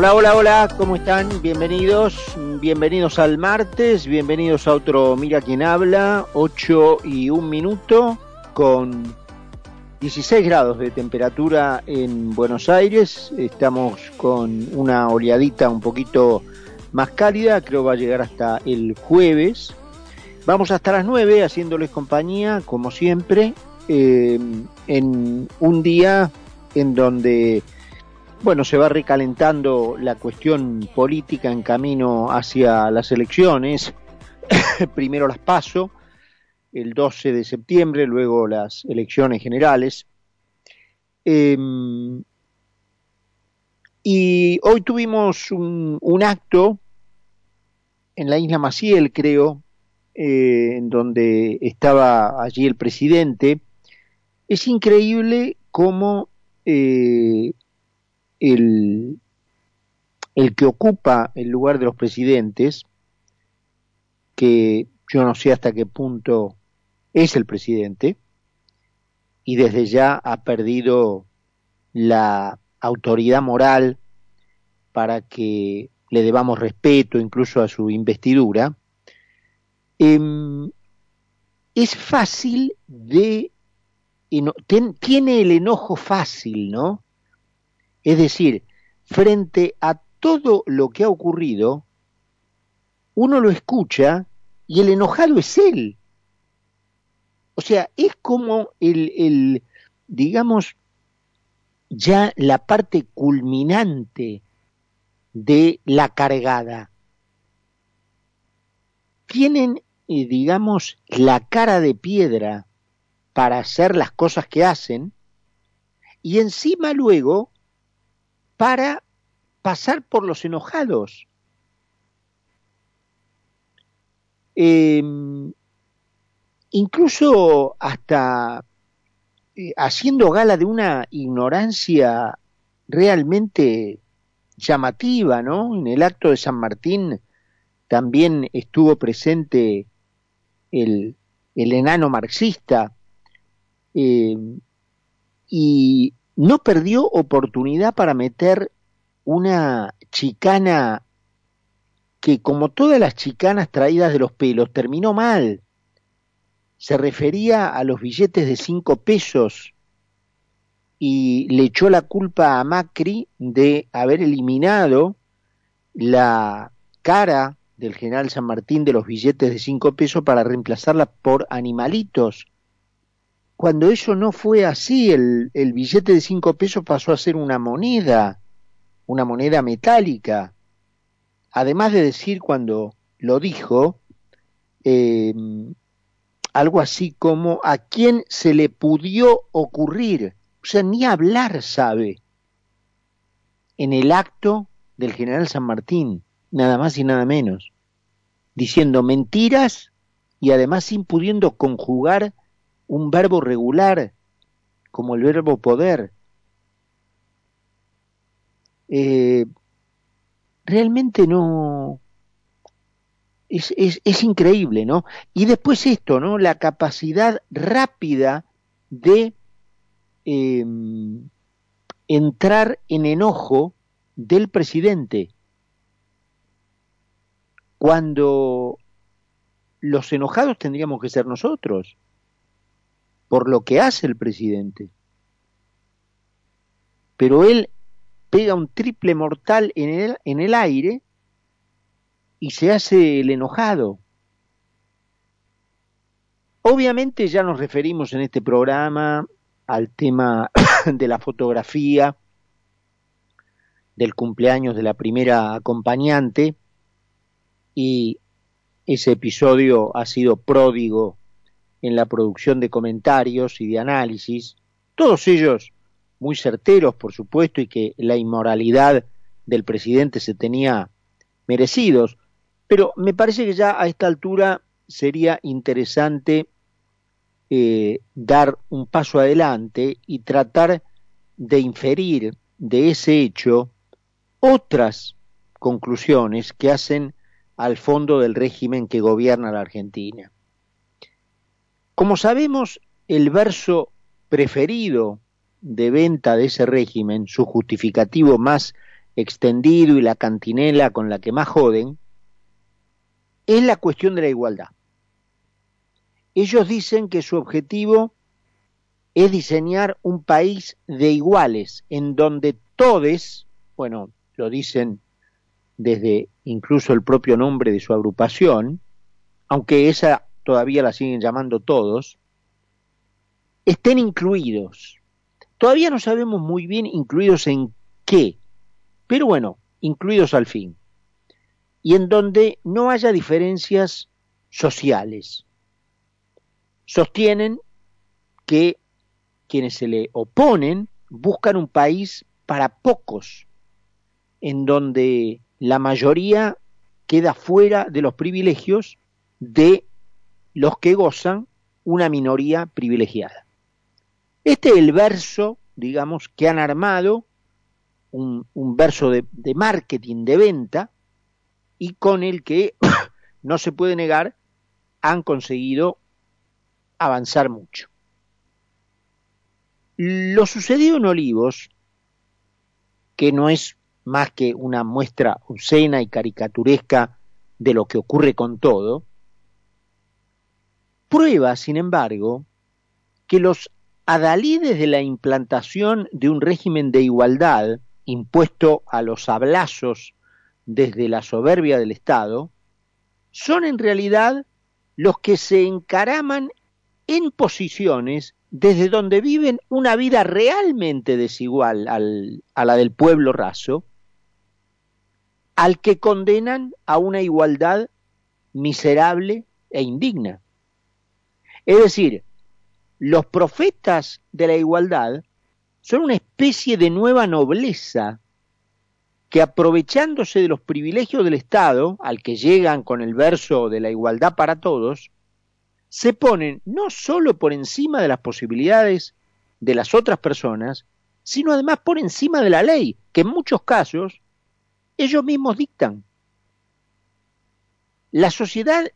Hola, hola, hola, ¿cómo están? Bienvenidos, bienvenidos al martes, bienvenidos a otro Mira quién habla, 8 y un minuto, con 16 grados de temperatura en Buenos Aires, estamos con una oleadita un poquito más cálida, creo va a llegar hasta el jueves. Vamos hasta las 9 haciéndoles compañía, como siempre, eh, en un día en donde bueno, se va recalentando la cuestión política en camino hacia las elecciones. Primero las paso, el 12 de septiembre, luego las elecciones generales. Em, y hoy tuvimos un, acto en la isla Maciel, creo, eh, en donde estaba allí el presidente. Es increíble cómo eh, el, el que ocupa el lugar de los presidentes, que yo no sé hasta qué punto es el presidente, y desde ya ha perdido la autoridad moral para que le debamos respeto incluso a su investidura, em, es fácil de... tiene el enojo fácil, ¿no? Es decir, frente a todo lo que ha ocurrido, uno lo escucha y el enojado es él. O sea, es como el, el digamos, ya la parte culminante de la cargada. Tienen, eh, digamos, la cara de piedra para hacer las cosas que hacen y encima luego para pasar por los enojados. Em, incluso hasta eh, haciendo gala de una ignorancia realmente llamativa, ¿no? En el acto de San Martín también estuvo presente el, enano marxista em, y no perdió oportunidad para meter una chicana que como todas las chicanas traídas de los pelos terminó mal. Se refería a los billetes de cinco pesos y le echó la culpa a Macri de haber eliminado la cara del general San Martín de los billetes de cinco pesos para reemplazarla por animalitos cuando eso no fue así, el, billete de cinco pesos pasó a ser una moneda, una moneda metálica. Además de decir cuando lo dijo, eh, algo así como a quién se le pudió ocurrir, o sea, ni hablar sabe, en el acto del general San Martín, nada más y nada menos, diciendo mentiras y además sin pudiendo conjugar un verbo regular como el verbo poder. Eh, realmente no... Es, es, increíble, ¿no? Y después esto, ¿no? La capacidad rápida de em, entrar en enojo del presidente. Cuando los enojados tendríamos que ser nosotros por lo que hace el presidente. Pero él pega un triple mortal en el, en el aire y se hace el enojado. Obviamente ya nos referimos en este programa al tema de la fotografía del cumpleaños de la primera acompañante y ese episodio ha sido pródigo en la producción de comentarios y de análisis, todos ellos muy certeros, por supuesto, y que la inmoralidad del presidente se tenía merecidos, pero me parece que ya a esta altura sería interesante eh, dar un paso adelante y tratar de inferir de ese hecho otras conclusiones que hacen al fondo del régimen que gobierna la Argentina. Como sabemos, el verso preferido de venta de ese régimen, su justificativo más extendido y la cantinela con la que más joden, es la cuestión de la igualdad. Ellos dicen que su objetivo es diseñar un país de iguales, en donde todos, bueno, lo dicen desde incluso el propio nombre de su agrupación, aunque esa todavía la siguen llamando todos, estén incluidos. Todavía no sabemos muy bien incluidos en qué, pero bueno, incluidos al fin. Y en donde no haya diferencias sociales. Sostienen que quienes se le oponen buscan un país para pocos, en donde la mayoría queda fuera de los privilegios de los que gozan una minoría privilegiada. Este es el verso, digamos, que han armado, un, verso de, de marketing, de venta, y con el que, no se puede negar, han conseguido avanzar mucho. Lo sucedido en Olivos, que no es más que una muestra obscena y caricaturesca de lo que ocurre con todo, prueba, sin embargo, que los adalides de la implantación de un régimen de igualdad impuesto a los hablazos desde la soberbia del Estado, son en realidad los que se encaraman en posiciones desde donde viven una vida realmente desigual a la del pueblo raso, al que condenan a una igualdad miserable e indigna. Es decir, los profetas de la igualdad son una especie de nueva nobleza que aprovechándose de los privilegios del Estado, al que llegan con el verso de la igualdad para todos, se ponen no solo por encima de las posibilidades de las otras personas, sino además por encima de la ley, que en muchos casos ellos mismos dictan. La sociedad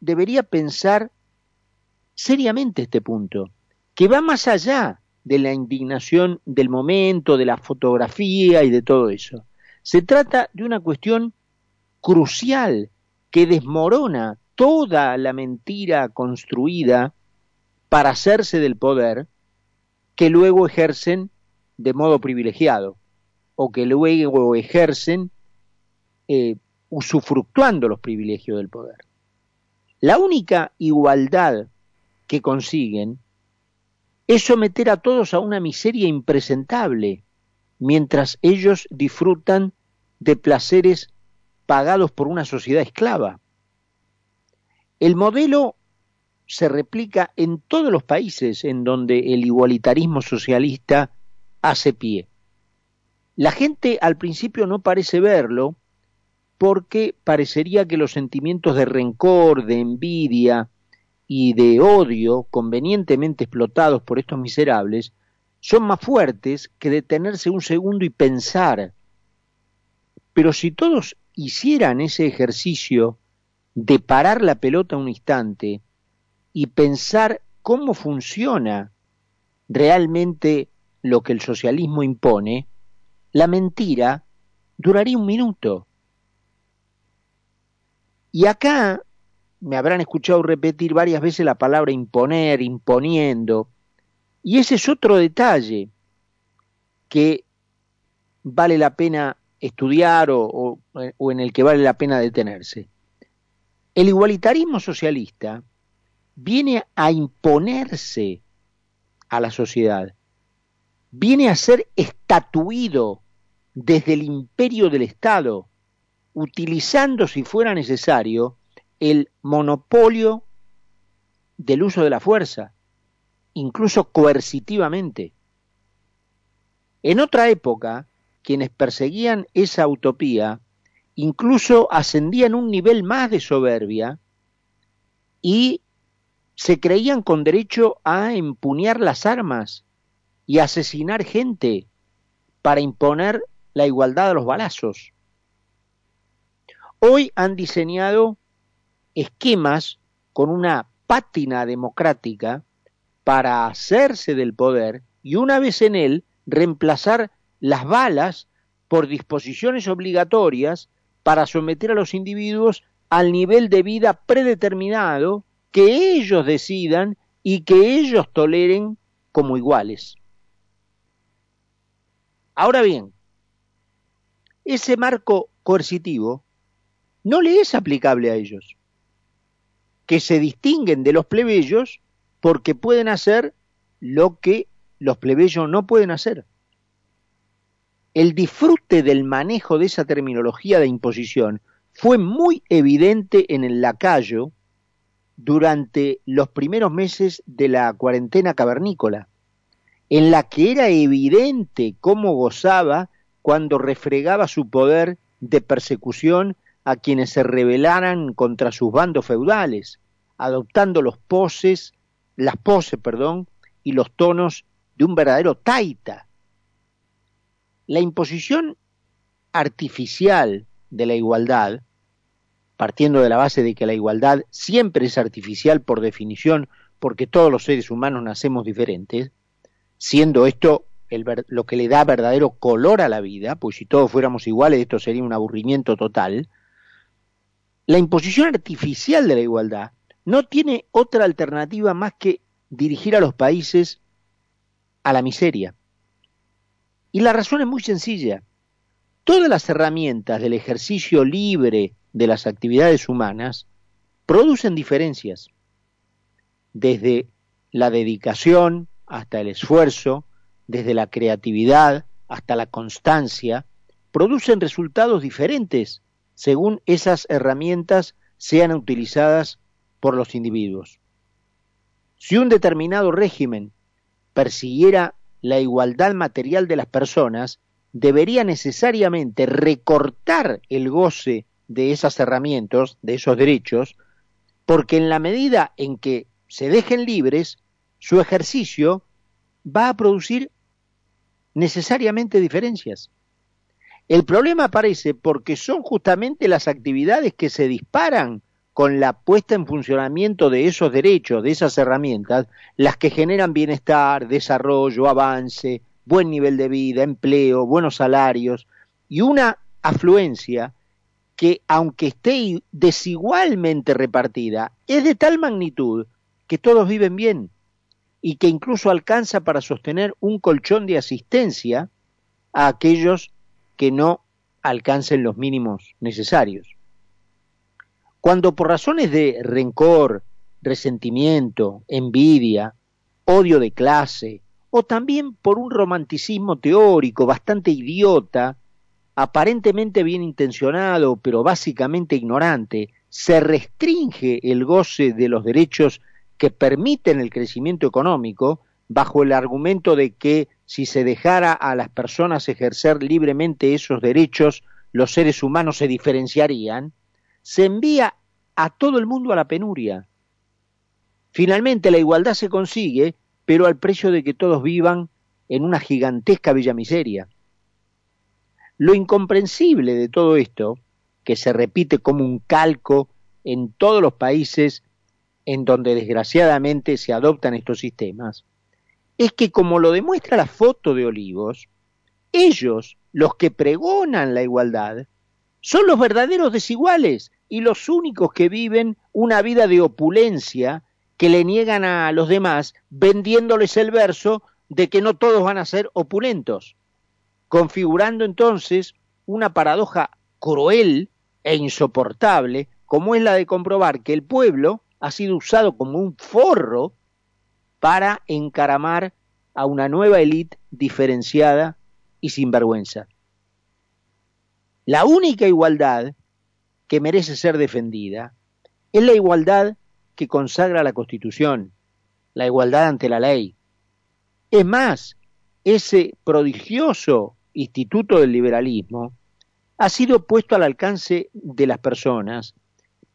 debería pensar seriamente este punto, que va más allá de la indignación del momento, de la fotografía y de todo eso. Se trata de una cuestión crucial que desmorona toda la mentira construida para hacerse del poder que luego ejercen de modo privilegiado o que luego ejercen eh, usufructuando los privilegios del poder. La única igualdad que consiguen es someter a todos a una miseria impresentable, mientras ellos disfrutan de placeres pagados por una sociedad esclava. El modelo se replica en todos los países en donde el igualitarismo socialista hace pie. La gente al principio no parece verlo porque parecería que los sentimientos de rencor, de envidia, y de odio convenientemente explotados por estos miserables son más fuertes que detenerse un segundo y pensar. Pero si todos hicieran ese ejercicio de parar la pelota un instante y pensar cómo funciona realmente lo que el socialismo impone, la mentira duraría un minuto. Y acá me habrán escuchado repetir varias veces la palabra imponer, imponiendo, y ese es otro detalle que vale la pena estudiar o, en el que vale la pena detenerse. El igualitarismo socialista viene a imponerse a la sociedad, viene a ser estatuido desde el imperio del Estado, utilizando, si fuera necesario, el monopolio del uso de la fuerza, incluso coercitivamente. En otra época, quienes perseguían esa utopía incluso ascendían un nivel más de soberbia y se creían con derecho a empuñar las armas y asesinar gente para imponer la igualdad de los balazos. Hoy han diseñado esquemas con una pátina democrática para hacerse del poder y una vez en él reemplazar las balas por disposiciones obligatorias para someter a los individuos al nivel de vida predeterminado que ellos decidan y que ellos toleren como iguales. Ahora bien, ese marco coercitivo no le es aplicable a ellos, que se distinguen de los plebeyos porque pueden hacer lo que los plebeyos no pueden hacer. El disfrute del manejo de esa terminología de imposición fue muy evidente en el lacayo durante los primeros meses de la cuarentena cavernícola, en la que era evidente cómo gozaba cuando refregaba su poder de persecución a quienes se rebelaran contra sus bandos feudales, adoptando los poses, las poses, perdón, y los tonos de un verdadero taita. La imposición artificial de la igualdad, partiendo de la base de que la igualdad siempre es artificial por definición, porque todos los seres humanos nacemos diferentes, siendo esto lo que le da verdadero color a la vida, pues si todos fuéramos iguales esto sería un aburrimiento total, la imposición artificial de la igualdad no tiene otra alternativa más que dirigir a los países a la miseria. Y la razón es muy sencilla. Todas las herramientas del ejercicio libre de las actividades humanas producen diferencias, desde la dedicación hasta el esfuerzo, desde la creatividad hasta la constancia, producen resultados diferentes según esas herramientas sean utilizadas por los individuos. Si un determinado régimen persiguiera la igualdad material de las personas, debería necesariamente recortar el goce de esas herramientas, de esos derechos, porque en la medida en que se dejen libres, su ejercicio va a producir necesariamente diferencias. El problema aparece porque son justamente las actividades que se disparan con la puesta en funcionamiento de esos derechos, de esas herramientas, las que generan bienestar, desarrollo, avance, buen nivel de vida, empleo, buenos salarios y una afluencia que, aunque esté desigualmente repartida, es de tal magnitud que todos viven bien y que incluso alcanza para sostener un colchón de asistencia a aquellos que no alcancen los mínimos necesarios. Cuando por razones de rencor, resentimiento, envidia, odio de clase, o también por un romanticismo teórico bastante idiota, aparentemente bien intencionado, pero básicamente ignorante, se restringe el goce de los derechos que permiten el crecimiento económico, bajo el argumento de que si se dejara a las personas ejercer libremente esos derechos, los seres humanos se diferenciarían, se envía a todo el mundo a la penuria. Finalmente la igualdad se consigue, pero al precio de que todos vivan en una gigantesca villa miseria. Lo incomprensible de todo esto, que se repite como un calco en todos los países en donde desgraciadamente se adoptan estos sistemas, es que como lo demuestra la foto de Olivos, ellos, los que pregonan la igualdad, son los verdaderos desiguales y los únicos que viven una vida de opulencia que le niegan a los demás vendiéndoles el verso de que no todos van a ser opulentos, configurando entonces una paradoja cruel e insoportable como es la de comprobar que el pueblo ha sido usado como un forro para encaramar a una nueva élite diferenciada y sin vergüenza. La única igualdad que merece ser defendida es la igualdad que consagra la Constitución, la igualdad ante la ley. Es más, ese prodigioso instituto del liberalismo ha sido puesto al alcance de las personas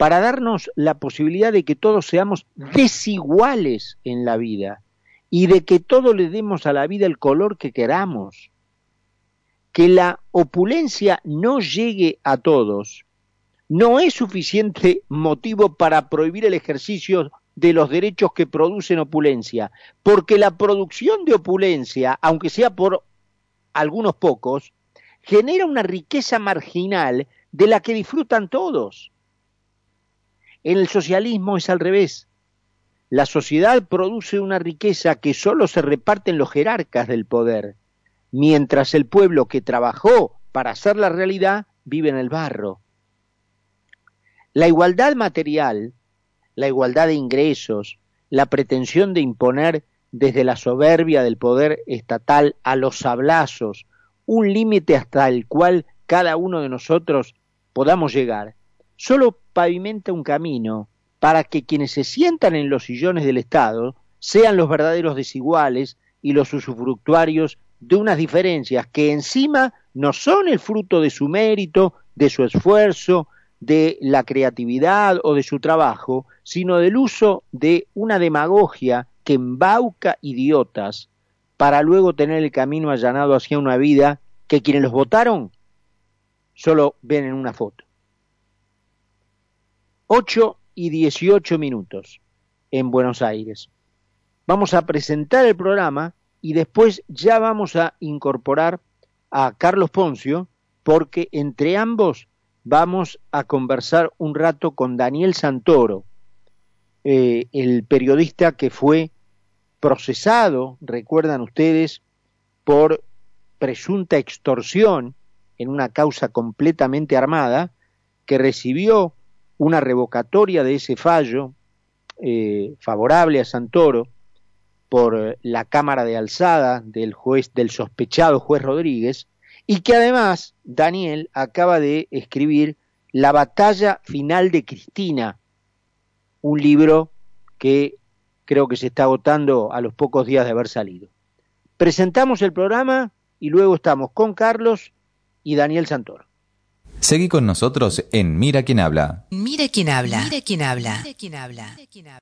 para darnos la posibilidad de que todos seamos desiguales en la vida y de que todos le demos a la vida el color que queramos. Que la opulencia no llegue a todos no es suficiente motivo para prohibir el ejercicio de los derechos que producen opulencia, porque la producción de opulencia, aunque sea por algunos pocos, genera una riqueza marginal de la que disfrutan todos. En el socialismo es al revés. La sociedad produce una riqueza que solo se reparten los jerarcas del poder, mientras el pueblo que trabajó para hacer la realidad vive en el barro. La igualdad material, la igualdad de ingresos, la pretensión de imponer desde la soberbia del poder estatal a los sablazos un límite hasta el cual cada uno de nosotros podamos llegar, solo pavimenta un camino para que quienes se sientan en los sillones del Estado sean los verdaderos desiguales y los usufructuarios de unas diferencias que encima no son el fruto de su mérito, de su esfuerzo, de la creatividad o de su trabajo, sino del uso de una demagogia que embauca idiotas para luego tener el camino allanado hacia una vida que quienes los votaron solo ven en una foto. 8 y 18 minutos en Buenos Aires. Vamos a presentar el programa y después ya vamos a incorporar a Carlos Poncio porque entre ambos vamos a conversar un rato con Daniel Santoro, eh, el periodista que fue procesado, recuerdan ustedes, por presunta extorsión en una causa completamente armada, que recibió una revocatoria de ese fallo eh, favorable a Santoro por la Cámara de Alzada del juez, del sospechado juez Rodríguez, y que además Daniel acaba de escribir La batalla final de Cristina, un libro que creo que se está agotando a los pocos días de haber salido. Presentamos el programa y luego estamos con Carlos y Daniel Santoro. Seguí con nosotros en Mira quién habla. Mira quién habla. Mira quién habla. Mira quién habla.